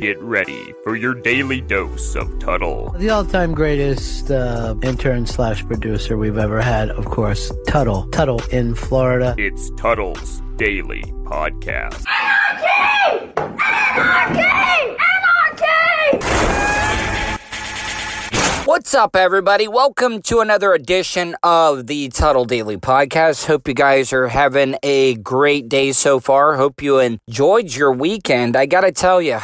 Get ready for your daily dose of Tuttle. The all-time greatest uh, intern slash producer we've ever had, of course, Tuttle. Tuttle in Florida. It's Tuttle's Daily Podcast. Anarchy! Anarchy! Anarchy! What's up, everybody? Welcome to another edition of the Tuttle Daily Podcast. Hope you guys are having a great day so far. Hope you enjoyed your weekend. I gotta tell you,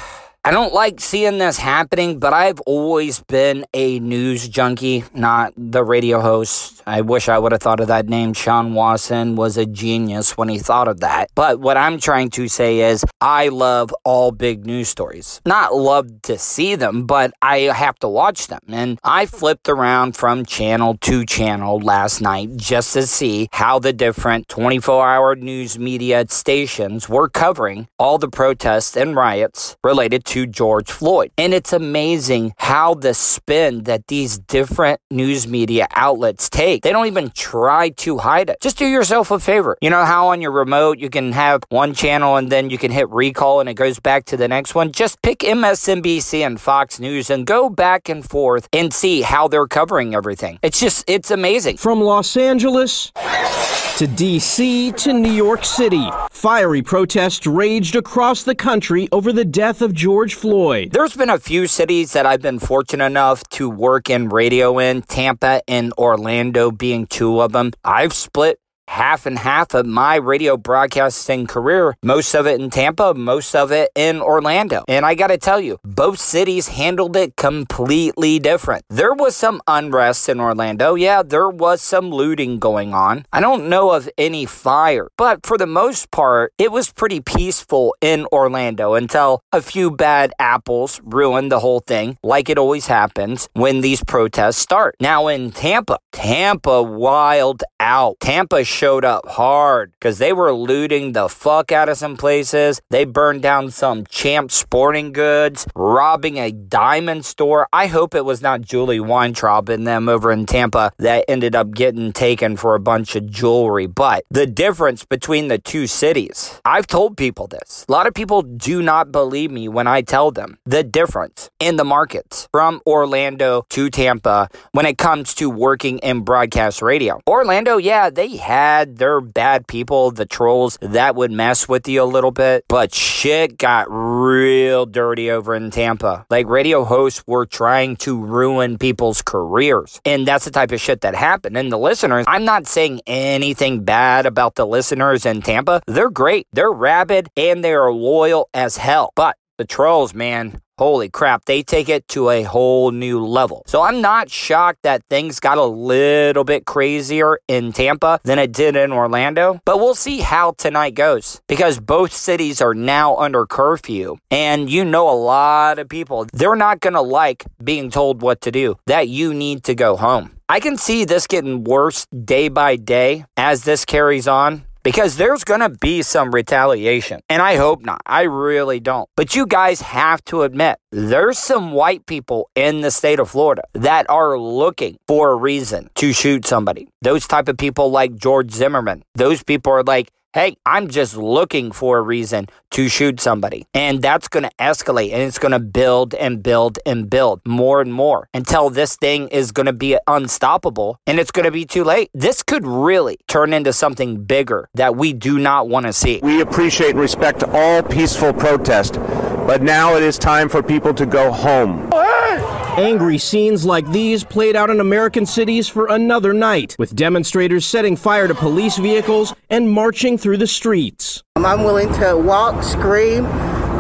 I don't like seeing this happening, but I've always been a news junkie, not the radio host. I wish I would have thought of that name. Sean Watson was a genius when he thought of that. But what I'm trying to say is, I love all big news stories. Not love to see them, but I have to watch them. And I flipped around from channel to channel last night just to see how the different 24 hour news media stations were covering all the protests and riots related to to George Floyd. And it's amazing how the spin that these different news media outlets take, they don't even try to hide it. Just do yourself a favor. You know how on your remote you can have one channel and then you can hit recall and it goes back to the next one? Just pick MSNBC and Fox News and go back and forth and see how they're covering everything. It's just, it's amazing. From Los Angeles to D.C. to New York City, fiery protests raged across the country over the death of George Floyd. There's been a few cities that I've been fortunate enough to work in radio in, Tampa and Orlando being two of them. I've split half and half of my radio broadcasting career, most of it in Tampa, most of it in Orlando. And I got to tell you, both cities handled it completely different. There was some unrest in Orlando. Yeah, there was some looting going on. I don't know of any fire, but for the most part, it was pretty peaceful in Orlando until a few bad apples ruined the whole thing, like it always happens when these protests start. Now in Tampa, Tampa wild out. Tampa showed up hard because they were looting the fuck out of some places. They burned down some champ sporting goods, robbing a diamond store. I hope it was not Julie Weintraub and them over in Tampa that ended up getting taken for a bunch of jewelry. But the difference between the two cities, I've told people this. A lot of people do not believe me when I tell them the difference in the markets from Orlando to Tampa when it comes to working in broadcast radio. Orlando, yeah, they had their bad people, the trolls that would mess with you a little bit, but shit got real dirty over in Tampa. Like radio hosts were trying to ruin people's careers. And that's the type of shit that happened. And the listeners, I'm not saying anything bad about the listeners in Tampa. They're great. They're rabid and they're loyal as hell. But the trolls, man, Holy crap, they take it to a whole new level. So I'm not shocked that things got a little bit crazier in Tampa than it did in Orlando, but we'll see how tonight goes because both cities are now under curfew. And you know, a lot of people, they're not going to like being told what to do, that you need to go home. I can see this getting worse day by day as this carries on because there's going to be some retaliation. And I hope not. I really don't. But you guys have to admit, there's some white people in the state of Florida that are looking for a reason to shoot somebody. Those type of people like George Zimmerman. Those people are like, hey, I'm just looking for a reason to shoot somebody. And that's going to escalate and it's going to build and build and build more and more until this thing is going to be unstoppable and it's going to be too late. This could really turn into something bigger that we do not want to see. We appreciate and respect all peaceful protest, but now it is time for people to go home. Angry scenes like these played out in American cities for another night, with demonstrators setting fire to police vehicles and marching through the streets. I'm willing to walk, scream,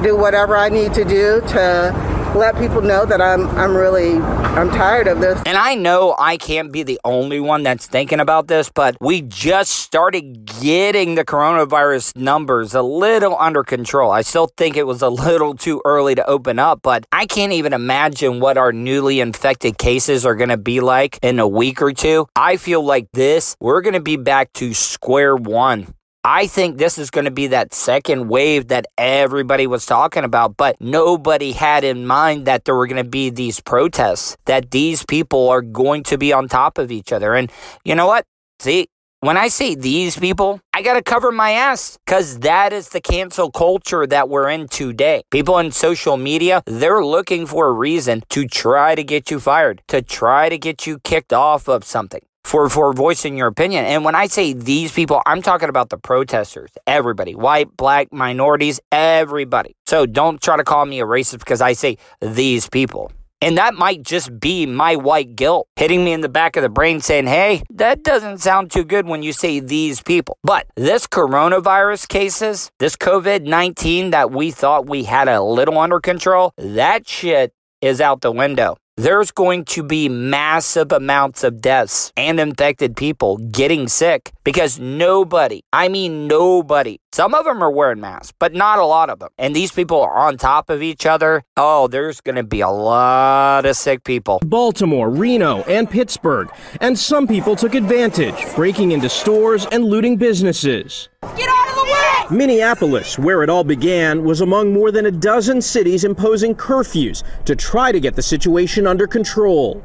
do whatever I need to do to let people know that I'm I'm really I'm tired of this. And I know I can't be the only one that's thinking about this, but we just started getting the coronavirus numbers a little under control. I still think it was a little too early to open up, but I can't even imagine what our newly infected cases are going to be like in a week or two. I feel like this, we're going to be back to square one I think this is going to be that second wave that everybody was talking about, but nobody had in mind that there were going to be these protests, that these people are going to be on top of each other. And you know what? See, when I say these people, I got to cover my ass because that is the cancel culture that we're in today. People on social media, they're looking for a reason to try to get you fired, to try to get you kicked off of something for for voicing your opinion. And when I say these people, I'm talking about the protesters, everybody, white, black, minorities, everybody. So don't try to call me a racist because I say these people. And that might just be my white guilt hitting me in the back of the brain saying, hey, that doesn't sound too good when you say these people. But this coronavirus cases, this COVID 19 that we thought we had a little under control, that shit is out the window there's going to be massive amounts of deaths and infected people getting sick because nobody, I mean nobody, some of them are wearing masks, but not a lot of them. And these people are on top of each other. Oh, there's going to be a lot of sick people. Baltimore, Reno, and Pittsburgh. And some people took advantage, breaking into stores and looting businesses. Get out of the way! Minneapolis, where it all began, was among more than a dozen cities imposing curfews to try to get the situation under control.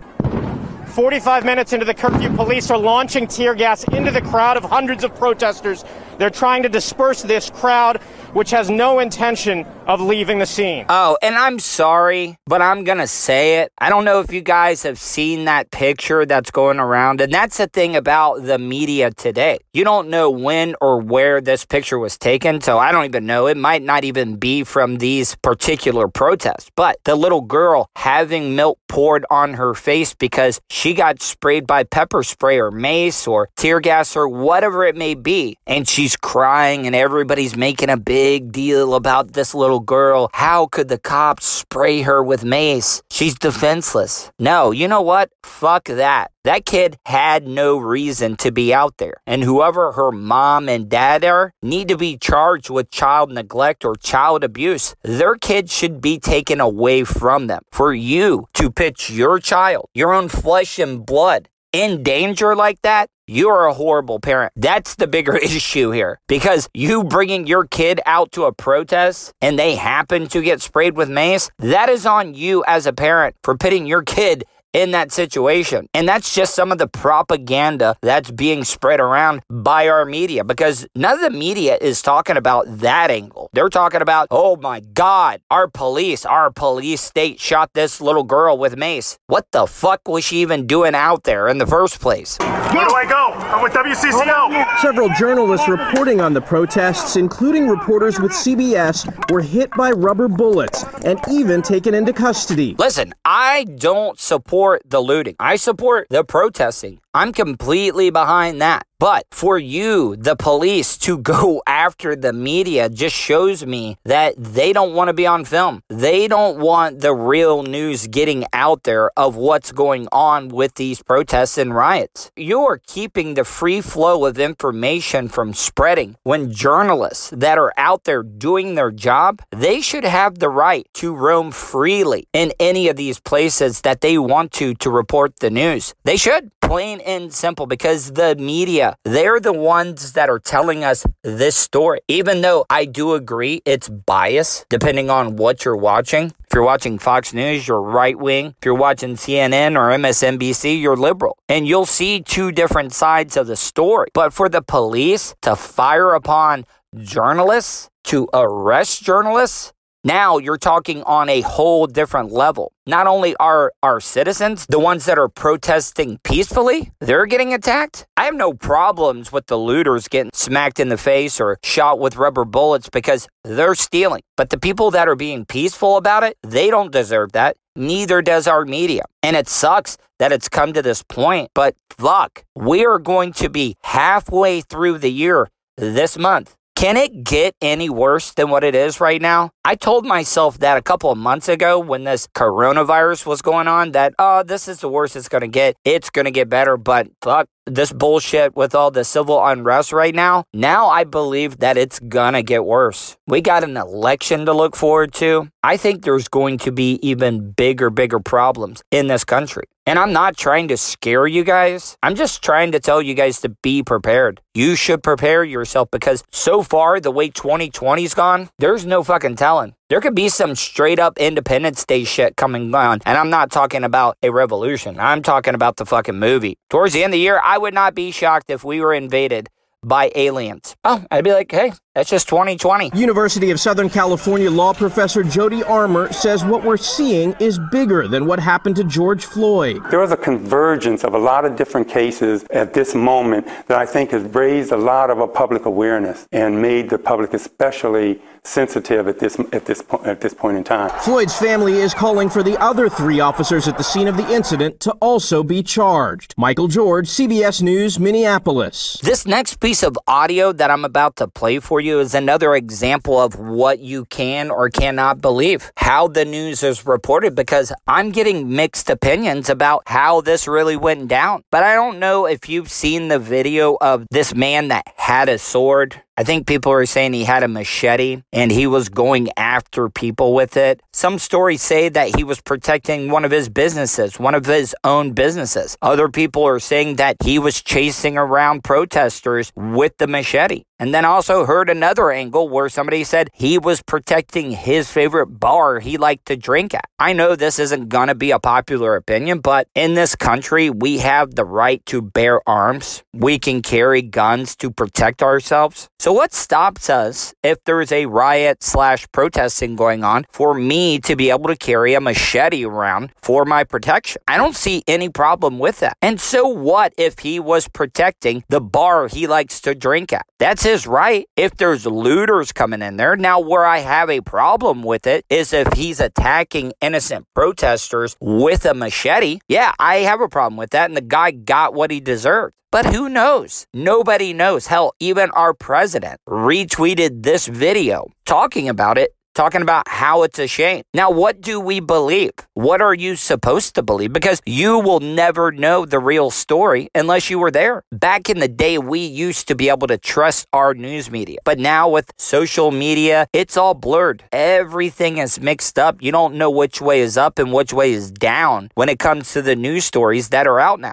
45 minutes into the curfew, police are launching tear gas into the crowd of hundreds of protesters. They're trying to disperse this crowd, which has no intention of leaving the scene. Oh, and I'm sorry, but I'm going to say it. I don't know if you guys have seen that picture that's going around. And that's the thing about the media today. You don't know when or where this picture was taken. So I don't even know. It might not even be from these particular protests. But the little girl having milk poured on her face because she got sprayed by pepper spray or mace or tear gas or whatever it may be. And she's crying and everybody's making a big deal about this little girl. How could the cops spray her with mace? She's defenseless. No, you know what? Fuck that. That kid had no reason to be out there. And whoever her mom and dad are need to be charged with child neglect or child abuse. Their kid should be taken away from them. For you to pitch your child, your own flesh and blood, in danger like that, you're a horrible parent. That's the bigger issue here because you bringing your kid out to a protest and they happen to get sprayed with mace, that is on you as a parent for putting your kid in that situation. And that's just some of the propaganda that's being spread around by our media because none of the media is talking about that angle. They're talking about, oh my God, our police, our police state shot this little girl with mace. What the fuck was she even doing out there in the first place? Where do I go? I'm with WCCO. Several journalists reporting on the protests, including reporters with CBS, were hit by rubber bullets and even taken into custody. Listen, I don't support the looting. I support the protesting. I'm completely behind that. But for you, the police, to go after the media just shows me that they don't want to be on film. They don't want the real news getting out there of what's going on with these protests and riots. You're keeping the free flow of information from spreading when journalists that are out there doing their job, they should have the right to roam freely in any of these places that they want to to report the news. They should, plain and simple, because the media they're the ones that are telling us this story. Even though I do agree it's biased depending on what you're watching. If you're watching Fox News, you're right wing. If you're watching CNN or MSNBC, you're liberal. And you'll see two different sides of the story. But for the police to fire upon journalists, to arrest journalists, now you're talking on a whole different level. Not only are our citizens, the ones that are protesting peacefully, they're getting attacked. I have no problems with the looters getting smacked in the face or shot with rubber bullets because they're stealing. But the people that are being peaceful about it, they don't deserve that. Neither does our media. And it sucks that it's come to this point, but fuck, we are going to be halfway through the year this month. Can it get any worse than what it is right now? I told myself that a couple of months ago when this coronavirus was going on that, oh, this is the worst it's going to get. It's going to get better, but fuck this bullshit with all the civil unrest right now. Now I believe that it's going to get worse. We got an election to look forward to. I think there's going to be even bigger, bigger problems in this country. And I'm not trying to scare you guys. I'm just trying to tell you guys to be prepared. You should prepare yourself because so far, the way 2020's gone, there's no fucking telling. There could be some straight up Independence Day shit coming on. And I'm not talking about a revolution. I'm talking about the fucking movie. Towards the end of the year, I would not be shocked if we were invaded by aliens. Oh, I'd be like, hey, that's just 2020. University of Southern California law professor Jody Armour says what we're seeing is bigger than what happened to George Floyd. There was a convergence of a lot of different cases at this moment that I think has raised a lot of a public awareness and made the public especially sensitive at this at this point at this point in time. Floyd's family is calling for the other three officers at the scene of the incident to also be charged. Michael George, CBS News, Minneapolis. This next piece of audio that I'm about to play for you is another example of what you can or cannot believe. How the news is reported because I'm getting mixed opinions about how this really went down. But I don't know if you've seen the video of this man that had a sword I think people are saying he had a machete and he was going after people with it. Some stories say that he was protecting one of his businesses, one of his own businesses. Other people are saying that he was chasing around protesters with the machete. And then also heard another angle where somebody said he was protecting his favorite bar he liked to drink at. I know this isn't gonna be a popular opinion, but in this country, we have the right to bear arms. We can carry guns to protect ourselves. So what stops us if there's a riot slash protesting going on for me to be able to carry a machete around for my protection? I don't see any problem with that. And so what if he was protecting the bar he likes to drink at? That's his right if there's looters coming in there. Now, where I have a problem with it is if he's attacking innocent protesters with a machete. Yeah, I have a problem with that. And the guy got what he deserved. But who knows? Nobody knows. Hell, even our president retweeted this video talking about it talking about how it's a shame. Now, what do we believe? What are you supposed to believe? Because you will never know the real story unless you were there. Back in the day, we used to be able to trust our news media. But now with social media, it's all blurred. Everything is mixed up. You don't know which way is up and which way is down when it comes to the news stories that are out now.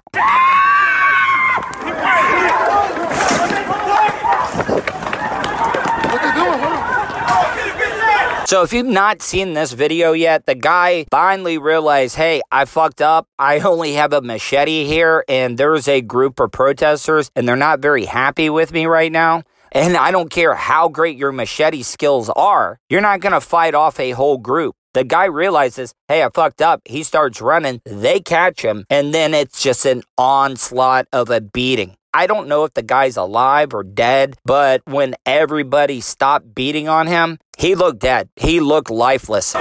So if you've not seen this video yet, the guy finally realized, hey, I fucked up. I only have a machete here, and there's a group of protesters, and they're not very happy with me right now. And I don't care how great your machete skills are, you're not gonna fight off a whole group. The guy realizes, hey, I fucked up. He starts running. They catch him, and then it's just an onslaught of a beating. I don't know if the guy's alive or dead, but when everybody stopped beating on him, he looked dead. He looked lifeless.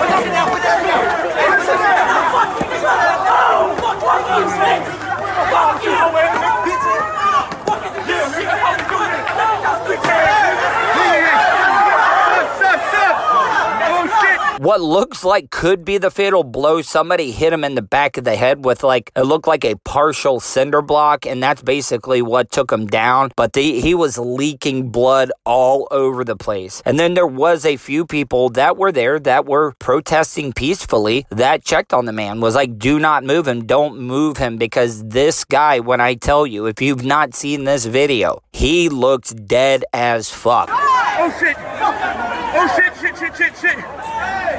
What looks like could be the fatal blow. Somebody hit him in the back of the head with like it looked like a partial cinder block, and that's basically what took him down. But the, he was leaking blood all over the place. And then there was a few people that were there that were protesting peacefully that checked on the man was like, "Do not move him. Don't move him because this guy. When I tell you, if you've not seen this video, he looks dead as fuck." Oh shit! Oh shit! Shit! Shit! Shit!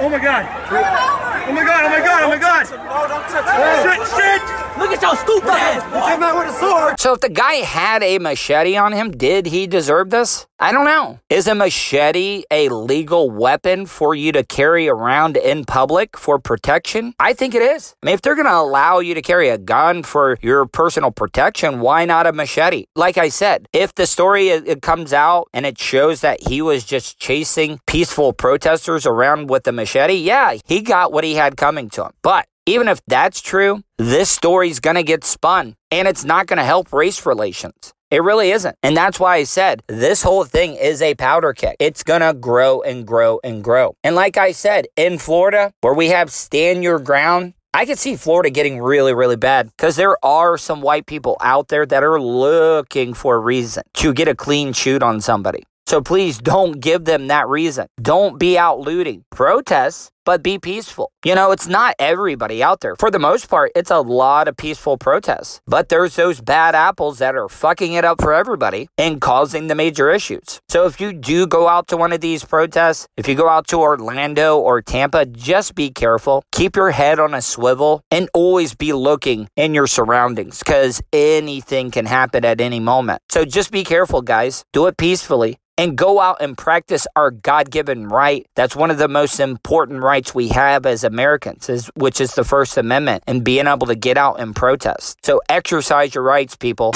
Oh my god! Oh my god! Oh my god! Oh my god! Shit! Shit! Look at y'all stupid ass! You came out with a sword! So if the guy had a machete on him, did he deserve this? I don't know. Is a machete a legal weapon for you to carry around in public for protection? I think it is. I mean, if they're going to allow you to carry a gun for your personal protection, why not a machete? Like I said, if the story it comes out and it shows that he was just chasing peaceful protesters around with a machete, yeah, he got what he had coming to him. But even if that's true, this story's gonna get spun and it's not gonna help race relations. It really isn't. And that's why I said this whole thing is a powder keg. It's gonna grow and grow and grow. And like I said, in Florida, where we have stand your ground, I could see Florida getting really, really bad because there are some white people out there that are looking for a reason to get a clean shoot on somebody. So please don't give them that reason. Don't be out looting. Protest, but be peaceful. You know, it's not everybody out there. For the most part, it's a lot of peaceful protests. But there's those bad apples that are fucking it up for everybody and causing the major issues. So if you do go out to one of these protests, if you go out to Orlando or Tampa, just be careful. Keep your head on a swivel and always be looking in your surroundings because anything can happen at any moment. So just be careful, guys. Do it peacefully and go out and practice our God-given right. That's one of the most important rights we have as Americans, is, which is the First Amendment and being able to get out and protest. So exercise your rights, people.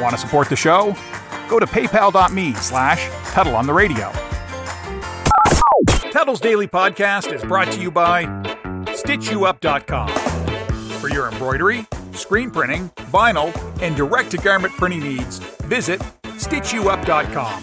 Want to support the show? Go to paypal.me slash Tuttle on the radio. Tuttle's Daily Podcast is brought to you by StitchYouUp.com. For your embroidery, screen printing, vinyl, and direct-to-garment printing needs, visit StitchYouUp.com.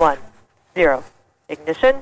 one, zero. Ignition.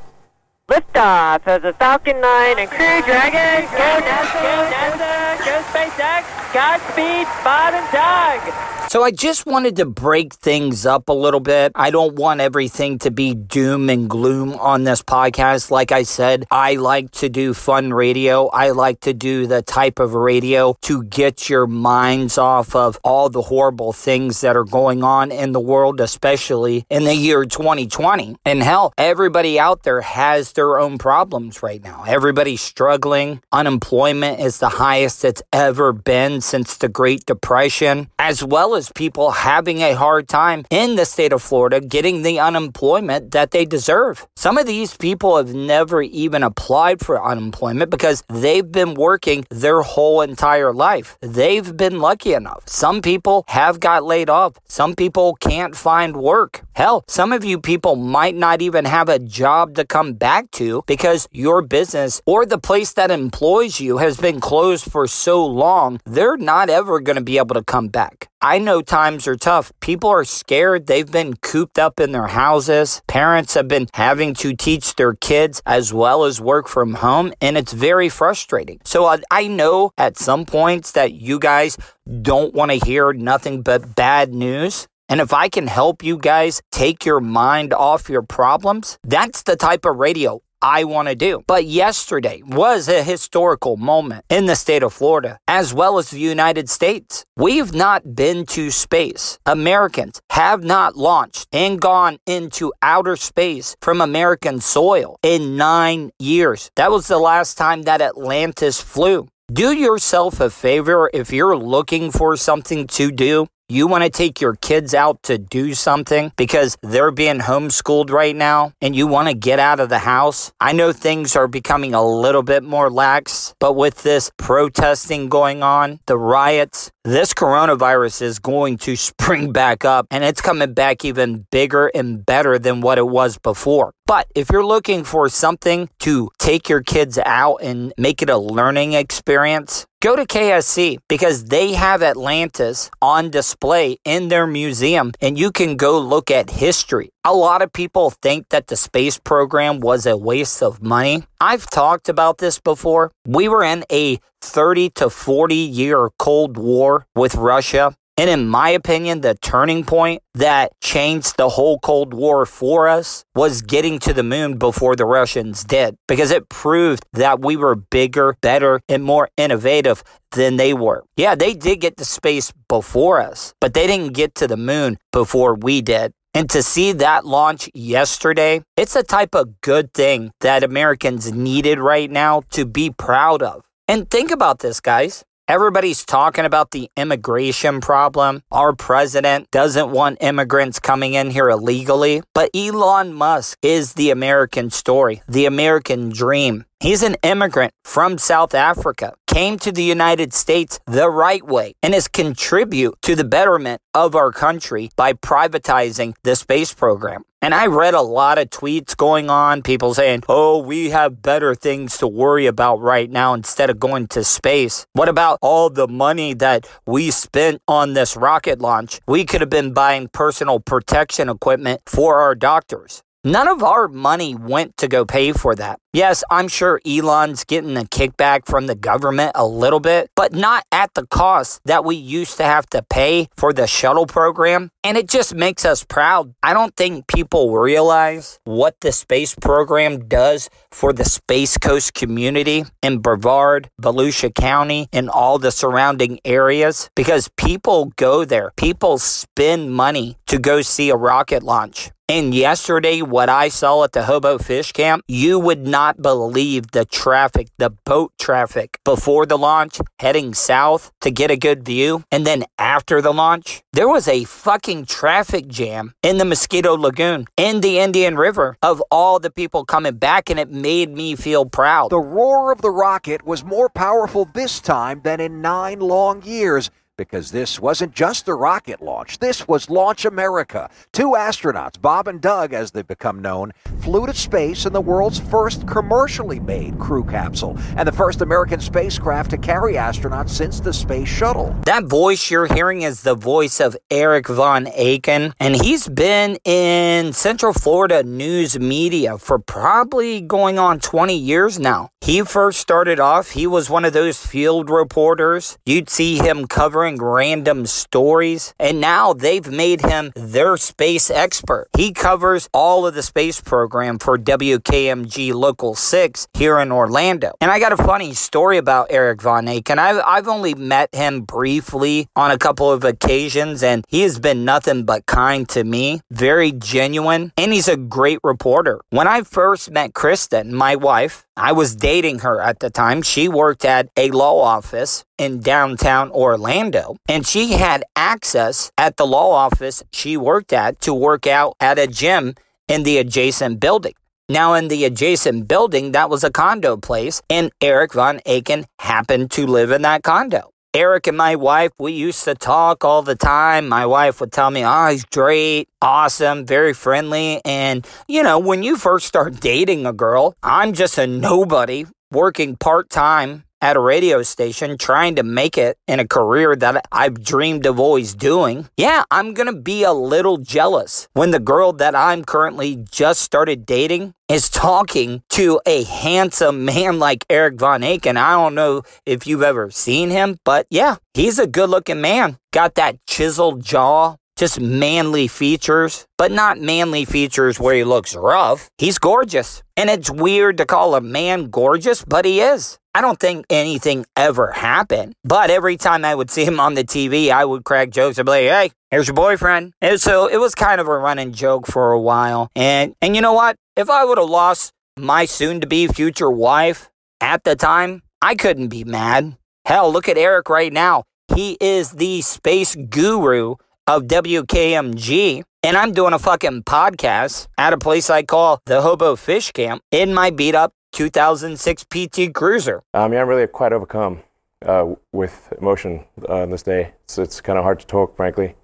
Liftoff of the Falcon 9 and Crew Dragon. Go NASA, go NASA, go SpaceX. Godspeed, Bob and Doug. So I just wanted to break things up a little bit. I don't want everything to be doom and gloom on this podcast. Like I said, I like to do fun radio. I like to do the type of radio to get your minds off of all the horrible things that are going on in the world, especially in the year 2020. And hell, everybody out there has their own problems right now. Everybody's struggling. Unemployment is the highest it's ever been since the Great Depression, as well as people having a hard time in the state of Florida getting the unemployment that they deserve. Some of these people have never even applied for unemployment because they've been working their whole entire life. They've been lucky enough. Some people have got laid off. Some people can't find work. Hell, some of you people might not even have a job to come back to because your business or the place that employs you has been closed for so long, they're not ever going to be able to come back. I know times are tough. People are scared. They've been cooped up in their houses. Parents have been having to teach their kids as well as work from home, and it's very frustrating. So I, I know at some points that you guys don't want to hear nothing but bad news. And if I can help you guys take your mind off your problems, that's the type of radio I want to do. But yesterday was a historical moment in the state of Florida, as well as the United States. We've not been to space. Americans have not launched and gone into outer space from American soil in nine years. That was the last time that Atlantis flew. Do yourself a favor if you're looking for something to do you want to take your kids out to do something because they're being homeschooled right now and you want to get out of the house. I know things are becoming a little bit more lax, but with this protesting going on, the riots, this coronavirus is going to spring back up and it's coming back even bigger and better than what it was before. But if you're looking for something to take your kids out and make it a learning experience, go to KSC because they have Atlantis on display in their museum and you can go look at history. A lot of people think that the space program was a waste of money. I've talked about this before. We were in a 30 to 40 year Cold War with Russia. And in my opinion, the turning point that changed the whole Cold War for us was getting to the moon before the Russians did, because it proved that we were bigger, better, and more innovative than they were. Yeah, they did get to space before us, but they didn't get to the moon before we did. And to see that launch yesterday, it's a type of good thing that Americans needed right now to be proud of. And think about this, guys. Everybody's talking about the immigration problem. Our president doesn't want immigrants coming in here illegally. But Elon Musk is the American story, the American dream. He's an immigrant from South Africa, came to the United States the right way and is contribute to the betterment of our country by privatizing the space program. And I read a lot of tweets going on, people saying, oh, we have better things to worry about right now instead of going to space. What about all the money that we spent on this rocket launch? We could have been buying personal protection equipment for our doctors. None of our money went to go pay for that. Yes, I'm sure Elon's getting a kickback from the government a little bit, but not at the cost that we used to have to pay for the shuttle program. And it just makes us proud. I don't think people realize what the space program does for the Space Coast community in Brevard, Volusia County, and all the surrounding areas because people go there. People spend money to go see a rocket launch. And yesterday, what I saw at the Hobo Fish Camp, you would not believe the traffic, the boat traffic before the launch heading south to get a good view. And then after the launch, there was a fucking traffic jam in the Mosquito Lagoon in the Indian River of all the people coming back. And it made me feel proud. The roar of the rocket was more powerful this time than in nine long years because this wasn't just the rocket launch. This was Launch America. Two astronauts, Bob and Doug as they've become known, flew to space in the world's first commercially made crew capsule and the first American spacecraft to carry astronauts since the space shuttle. That voice you're hearing is the voice of Eric Von Ancken, and he's been in Central Florida news media for probably going on 20 years now. He first started off, he was one of those field reporters. You'd see him covering random stories, and now they've made him their space expert. He covers all of the space program for WKMG Local 6 here in Orlando. And I got a funny story about Eric Von Ancken. I've, I've only met him briefly on a couple of occasions, and he has been nothing but kind to me, very genuine, and he's a great reporter. When I first met Kristen, my wife, I was dating her at the time. She worked at a law office in downtown Orlando, and she had access at the law office she worked at to work out at a gym in the adjacent building. Now, in the adjacent building, that was a condo place, and Eric Von Ancken happened to live in that condo. Eric and my wife, we used to talk all the time. My wife would tell me, oh, he's great, awesome, very friendly. And, you know, when you first start dating a girl, I'm just a nobody working part time at a radio station trying to make it in a career that I've dreamed of always doing, yeah, I'm going to be a little jealous when the girl that I'm currently just started dating is talking to a handsome man like Eric Von Ancken. I don't know if you've ever seen him, but yeah, he's a good looking man. Got that chiseled jaw, just manly features, but not manly features where he looks rough. He's gorgeous. And it's weird to call a man gorgeous, but he is. I don't think anything ever happened. But every time I would see him on the TV, I would crack jokes. I'd be like, hey, here's your boyfriend. And so it was kind of a running joke for a while. And and you know what? If I would have lost my soon to be future wife at the time, I couldn't be mad. Hell, look at Eric right now. He is the space guru of WKMG. And I'm doing a fucking podcast at a place I call the Hobo Fish Camp in my beat up 2006 PT Cruiser. Um, yeah, I'm really quite overcome uh, with emotion uh, on this day. It's, it's kind of hard to talk, frankly.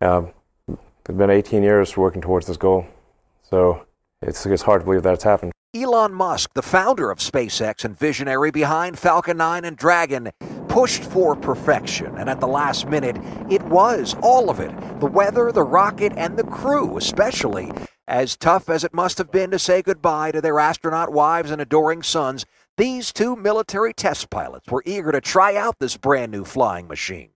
Um, it's been 18 years working towards this goal, so it's, it's hard to believe that it's happened. Elon Musk, the founder of SpaceX and visionary behind Falcon 9 and Dragon, pushed for perfection, and at the last minute, it was all of it the weather, the rocket, and the crew, especially. As tough as it must have been to say goodbye to their astronaut wives and adoring sons, these two military test pilots were eager to try out this brand new flying machine.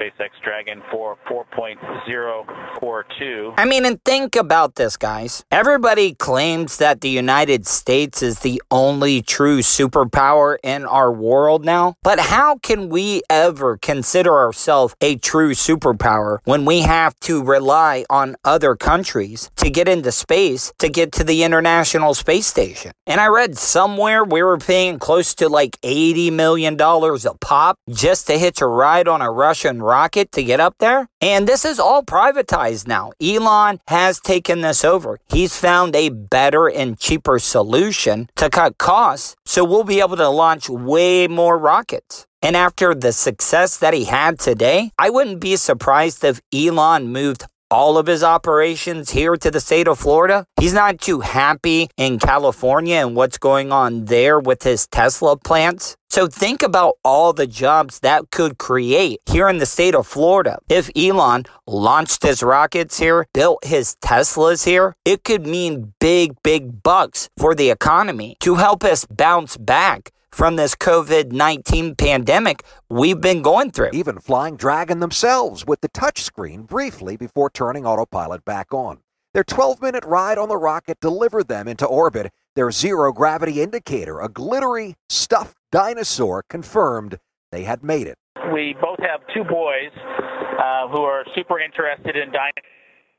SpaceX Dragon for 4.042. I mean, and think about this, guys. Everybody claims that the United States is the only true superpower in our world now. But how can we ever consider ourselves a true superpower when we have to rely on other countries to get into space to get to the International Space Station? And I read somewhere we were paying close to like $80 million a pop just to hitch a ride on a Russian rocket to get up there. And this is all privatized now. Elon has taken this over. He's found a better and cheaper solution to cut costs. So we'll be able to launch way more rockets. And after the success that he had today, I wouldn't be surprised if Elon moved all of his operations here to the state of Florida. He's not too happy in California and what's going on there with his Tesla plants. So think about all the jobs that could create here in the state of Florida. If Elon launched his rockets here, built his Teslas here, it could mean big, big bucks for the economy to help us bounce back from this COVID 19 pandemic we've been going through. Even Flying Dragon themselves with the touchscreen briefly before turning autopilot back on. Their 12 minute ride on the rocket delivered them into orbit. Their zero gravity indicator, a glittery, stuffed dinosaur, confirmed they had made it. We both have two boys uh, who are super interested in dinosaurs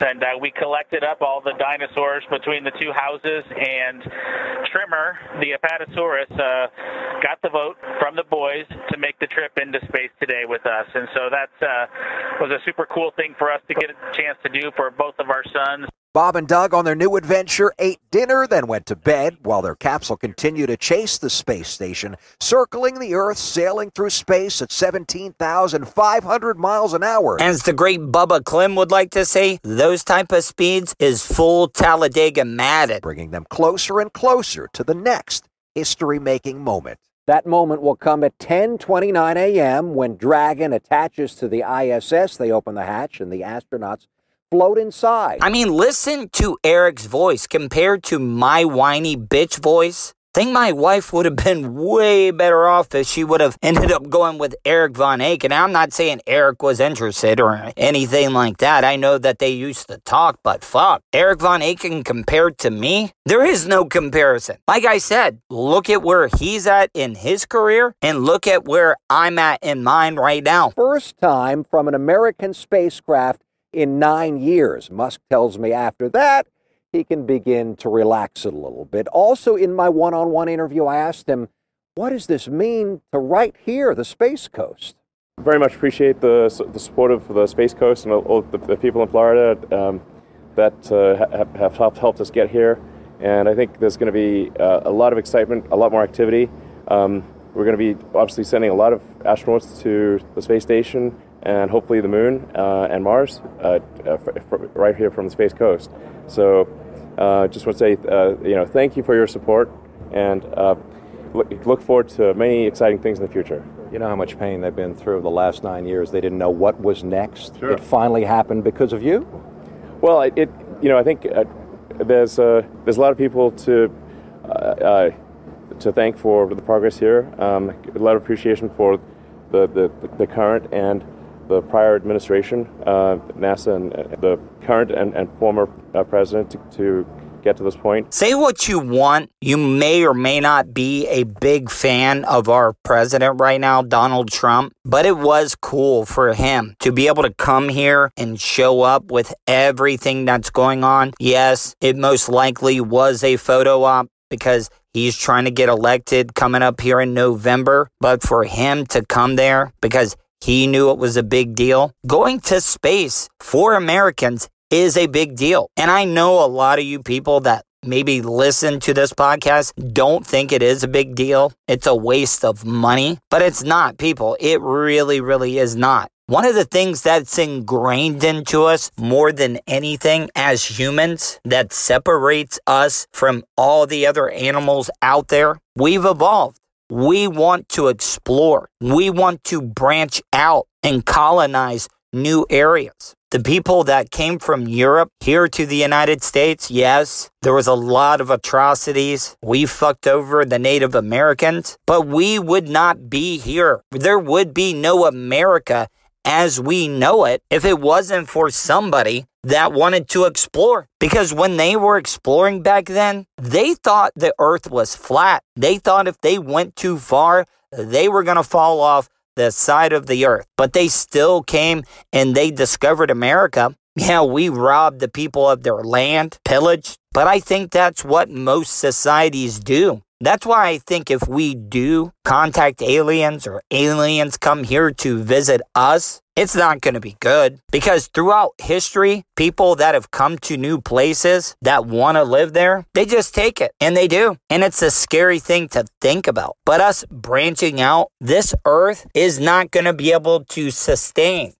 and uh, we collected up all the dinosaurs between the two houses. And Tremor, the Apatosaurus, uh, got the vote from the boys to make the trip into space today with us. And so that uh, was a super cool thing for us to get a chance to do for both of our sons. Bob and Doug on their new adventure ate dinner, then went to bed while their capsule continued to chase the space station, circling the Earth, sailing through space at 17,500 miles an hour. As the great Bubba Clem would like to say, those type of speeds is full Talladega Madden. Bringing them closer and closer to the next history-making moment. That moment will come at 10:29 a.m. when Dragon attaches to the ISS. They open the hatch and the astronauts float inside. I mean, listen to Eric's voice compared to my whiny bitch voice. Think my wife would have been way better off if she would have ended up going with Eric Von Ancken. I'm not saying Eric was interested or anything like that. I know that they used to talk, but fuck. Eric Von Ancken compared to me? There is no comparison. Like I said, look at where he's at in his career and look at where I'm at in mine right now. First time from an American spacecraft in nine years. Musk tells me after that, he can begin to relax it a little bit. Also, in my one on one interview, I asked him, what does this mean to right here, the Space Coast? Very much appreciate the, the support of the Space Coast and all the, the people in Florida um, that uh, have, have helped, helped us get here. And I think there's going to be uh, a lot of excitement, a lot more activity. Um, we're going to be obviously sending a lot of astronauts to the space station and hopefully the moon uh, and Mars uh, uh right here from the Space Coast. So uh, just want to say, uh, you know, thank you for your support, and uh, look, forward to many exciting things in the future. You know how much pain they've been through the last nine years. They didn't know what was next. Sure. It finally happened because of you. Well, it, it you know, I think uh, there's uh, there's a lot of people to uh, to thank for the progress here. Um, a lot of appreciation for the, the, the current and the prior administration, uh, NASA, and uh, the current and, and former uh, president to, to get to this point. Say what you want. You may or may not be a big fan of our president right now, Donald Trump, but it was cool for him to be able to come here and show up with everything that's going on. Yes, it most likely was a photo op because he's trying to get elected coming up here in November. But for him to come there because he knew it was a big deal. Going to space for Americans is a big deal. And I know a lot of you people that maybe listen to this podcast don't think it is a big deal. It's a waste of money, but it's not, people. It really, really is not. One of the things that's ingrained into us more than anything as humans that separates us from all the other animals out there, we've evolved. We want to explore. We want to branch out and colonize new areas. The people that came from Europe here to the United States, yes, there was a lot of atrocities. We fucked over the Native Americans, but we would not be here. There would be no America as we know it if it wasn't for somebody that wanted to explore. Because when they were exploring back then, they thought the earth was flat. They thought if they went too far, they were going to fall off the side of the earth. But they still came and they discovered America. Yeah, we robbed the people of their land, pillaged. But I think that's what most societies do. That's why I think if we do contact aliens or aliens come here to visit us, it's not going to be good because throughout history, people that have come to new places that want to live there, they just take it and they do. And it's a scary thing to think about. But us branching out, this earth is not going to be able to sustain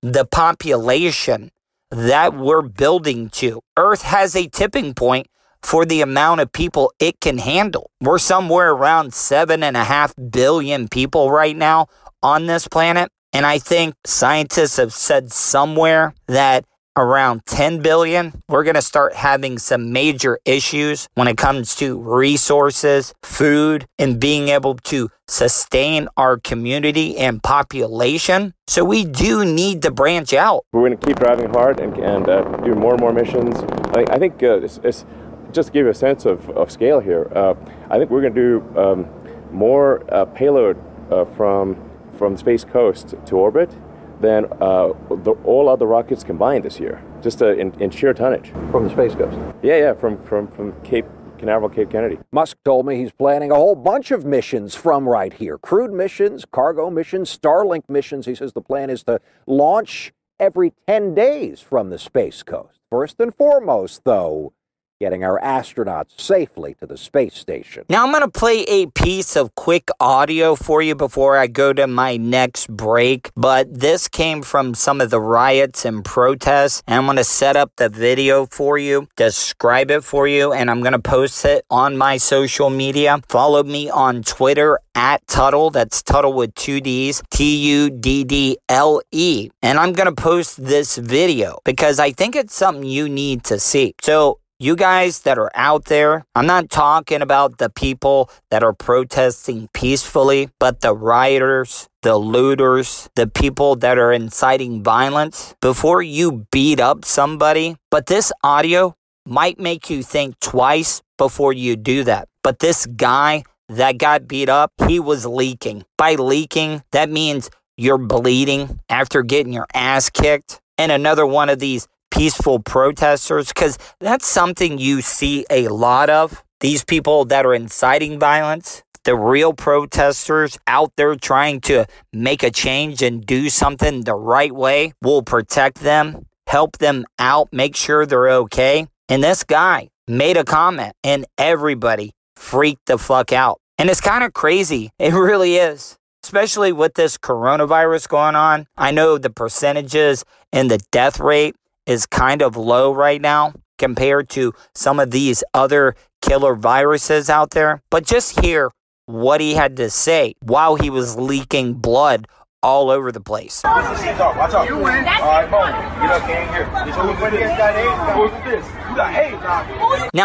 the population that we're building to. Earth has a tipping point for the amount of people it can handle. We're somewhere around seven and a half billion people right now on this planet. And I think scientists have said somewhere that around 10 billion, we're going to start having some major issues when it comes to resources, food, and being able to sustain our community and population. So we do need to branch out. We're going to keep driving hard and, and uh, do more and more missions. I, I think uh, it's, it's, just to give you a sense of, of scale here, uh, I think we're going to do um, more uh, payload uh, from, from Space Coast to orbit than uh, the, all other rockets combined this year, just uh, in, in, sheer tonnage. From the Space Coast? Yeah, yeah, from, from, from Cape Canaveral, Cape Kennedy. Musk told me he's planning a whole bunch of missions from right here crewed missions, cargo missions, Starlink missions. He says the plan is to launch every 10 days from the Space Coast. First and foremost, though, getting our astronauts safely to the space station. Now, I'm going to play a piece of quick audio for you before I go to my next break, but this came from some of the riots and protests, and I'm going to set up the video for you, describe it for you, and I'm going to post it on my social media. Follow me on Twitter at Tuddle. That's Tuddle with two D's, T U D D L E. And I'm going to post this video because I think it's something you need to see. So, you guys that are out there, I'm not talking about the people that are protesting peacefully, but the rioters, the looters, the people that are inciting violence. Before you beat up somebody, but this audio might make you think twice before you do that. But this guy that got beat up, he was leaking. By leaking, that means you're bleeding after getting your ass kicked. And another one of these peaceful protesters? Because that's something you see a lot of. These people that are inciting violence, the real protesters out there trying to make a change and do something the right way will protect them, help them out, make sure they're okay. And this guy made a comment and everybody freaked the fuck out. And it's kind of crazy. It really is. Especially with this coronavirus going on. I know the percentages and the death rate is kind of low right now compared to some of these other killer viruses out there. But just hear what he had to say while he was leaking blood all over the place. Now,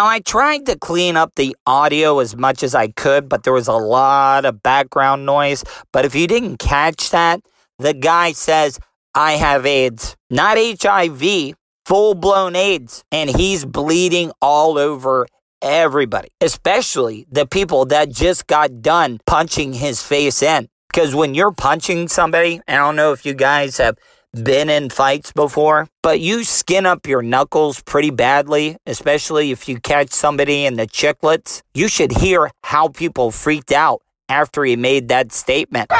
I tried to clean up the audio as much as I could, but there was a lot of background noise. But if you didn't catch that, the guy says, I have AIDS, not HIV, full blown AIDS, and he's bleeding all over everybody, especially the people that just got done punching his face in. Because when you're punching somebody, I don't know if you guys have been in fights before, but you skin up your knuckles pretty badly, especially if you catch somebody in the chiclets. You should hear how people freaked out after he made that statement.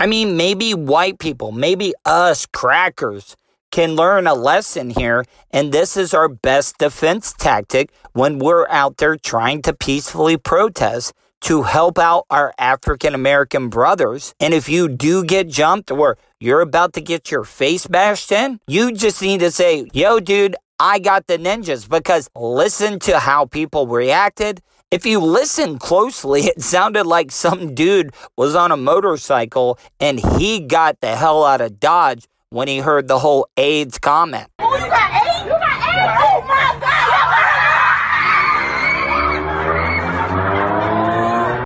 I mean, maybe white people, maybe us crackers can learn a lesson here. And this is our best defense tactic when we're out there trying to peacefully protest to help out our African American brothers. And if you do get jumped or you're about to get your face bashed in, you just need to say, yo, dude, I got the ninjas because listen to how people reacted if you listen closely, it sounded like some dude was on a motorcycle and he got the hell out of Dodge when he heard the whole AIDS comment. Oh, you got AIDS? You got AIDS? Oh my God!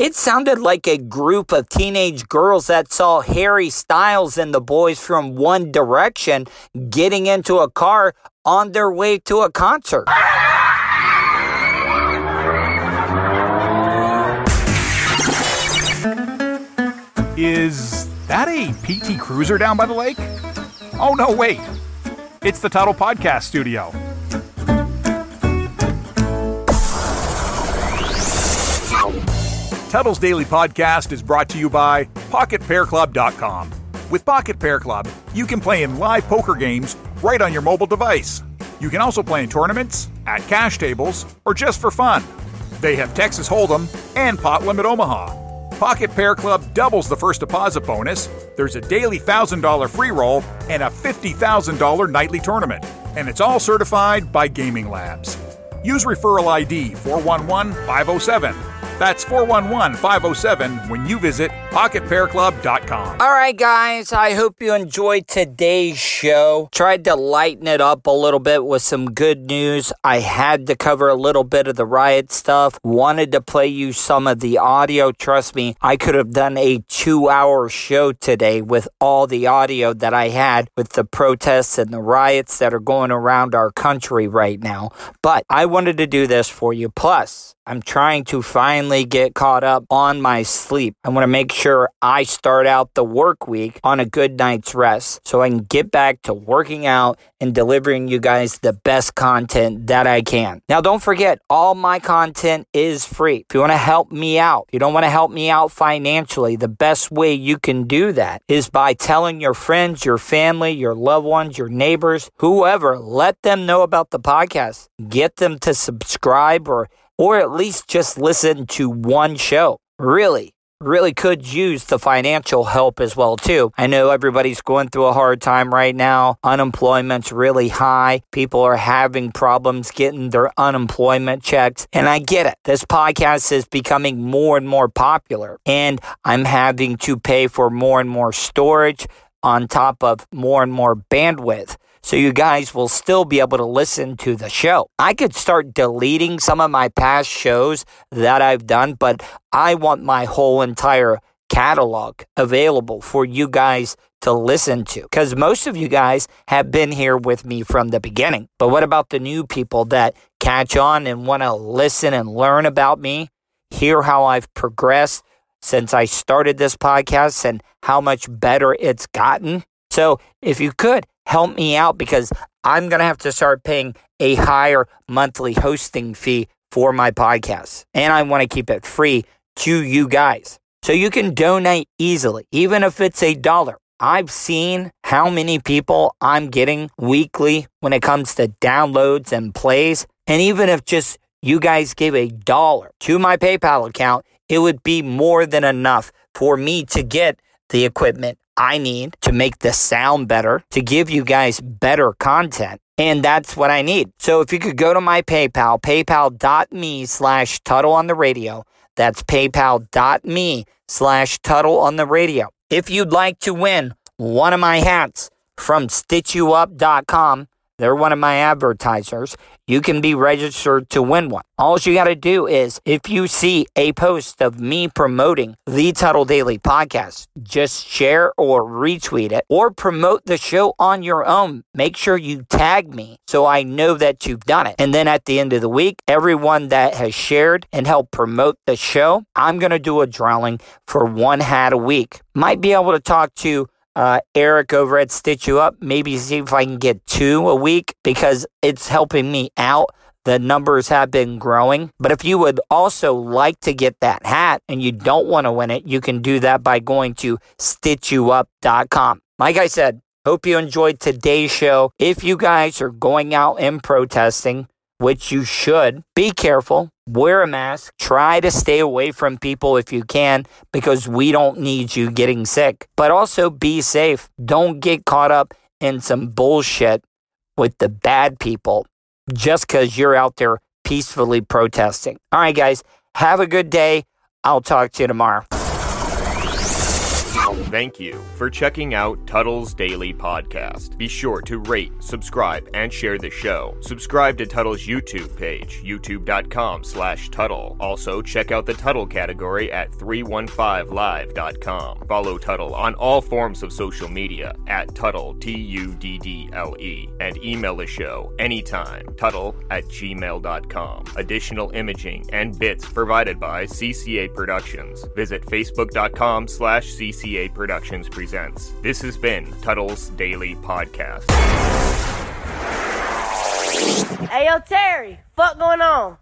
It sounded like a group of teenage girls that saw Harry Styles and the boys from One Direction getting into a car on their way to a concert. Is that a PT Cruiser down by the lake? Oh, no, wait. It's the Tuddle Podcast Studio. Tuddle's Daily Podcast is brought to you by PocketPairClub.com. With Pocket Pair Club, you can play in live poker games right on your mobile device. You can also play in tournaments, at cash tables, or just for fun. They have Texas Hold'em and Pot Limit Omaha. Pocket Pair Club doubles the first deposit bonus. There's a daily $1,000 free roll and a $50,000 nightly tournament. And it's all certified by Gaming Labs. Use referral ID 411 507. That's 411 507 when you visit pocketpairclub.com. All right, guys, I hope you enjoyed today's show. Tried to lighten it up a little bit with some good news. I had to cover a little bit of the riot stuff. Wanted to play you some of the audio. Trust me, I could have done a two hour show today with all the audio that I had with the protests and the riots that are going around our country right now. But I wanted to do this for you. Plus, I'm trying to finally get caught up on my sleep. I want to make sure I start out the work week on a good night's rest so I can get back to working out and delivering you guys the best content that I can. Now, don't forget, all my content is free. If you want to help me out, if you don't want to help me out financially, the best way you can do that is by telling your friends, your family, your loved ones, your neighbors, whoever, let them know about the podcast. Get them to subscribe or or at least just listen to one show. Really, really could use the financial help as well too. I know everybody's going through a hard time right now. Unemployment's really high. People are having problems getting their unemployment checks, and I get it. This podcast is becoming more and more popular, and I'm having to pay for more and more storage on top of more and more bandwidth so you guys will still be able to listen to the show. I could start deleting some of my past shows that I've done, but I want my whole entire catalog available for you guys to listen to because most of you guys have been here with me from the beginning. But what about the new people that catch on and want to listen and learn about me, hear how I've progressed since I started this podcast and how much better it's gotten? So if you could help me out because I'm going to have to start paying a higher monthly hosting fee for my podcast. And I want to keep it free to you guys. So you can donate easily, even if it's a dollar. I've seen how many people I'm getting weekly when it comes to downloads and plays. And even if just you guys gave a dollar to my PayPal account, it would be more than enough for me to get the equipment I need to make the sound better, to give you guys better content. And that's what I need. So if you could go to my PayPal, paypal.me slash Tuddle on the radio. That's paypal.me slash Tuddle on the radio. If you'd like to win one of my hats from stitchyouup.com, they're one of my advertisers. You can be registered to win one. All you got to do is if you see a post of me promoting the Tuddle Daily podcast, just share or retweet it or promote the show on your own. Make sure you tag me so I know that you've done it. And then at the end of the week, everyone that has shared and helped promote the show, I'm going to do a drawing for one hat a week. Might be able to talk to uh, Eric over at Stitch You Up. Maybe see if I can get two a week because it's helping me out. The numbers have been growing. But if you would also like to get that hat and you don't want to win it, you can do that by going to stitchyouup.com. Like I said, hope you enjoyed today's show. If you guys are going out and protesting, which you should, be careful wear a mask, try to stay away from people if you can because we don't need you getting sick. But also be safe. Don't get caught up in some bullshit with the bad people just because you're out there peacefully protesting. All right, guys, have a good day. I'll talk to you tomorrow. Thank you for checking out Tuddle's Daily Podcast. Be sure to rate, subscribe, and share the show. Subscribe to Tuddle's YouTube page, youtube.com slash Tuddle. Also, check out the Tuddle category at 315live.com. Follow Tuddle on all forms of social media at Tuddle, T-U-D-D-L-E, and email the show anytime, Tuddle at gmail.com. Additional imaging and bits provided by CCA Productions. Visit facebook.com slash CCA Productions Productions presents. This has been Tuddle's Daily Podcast. Hey, yo, Terry, fuck going on?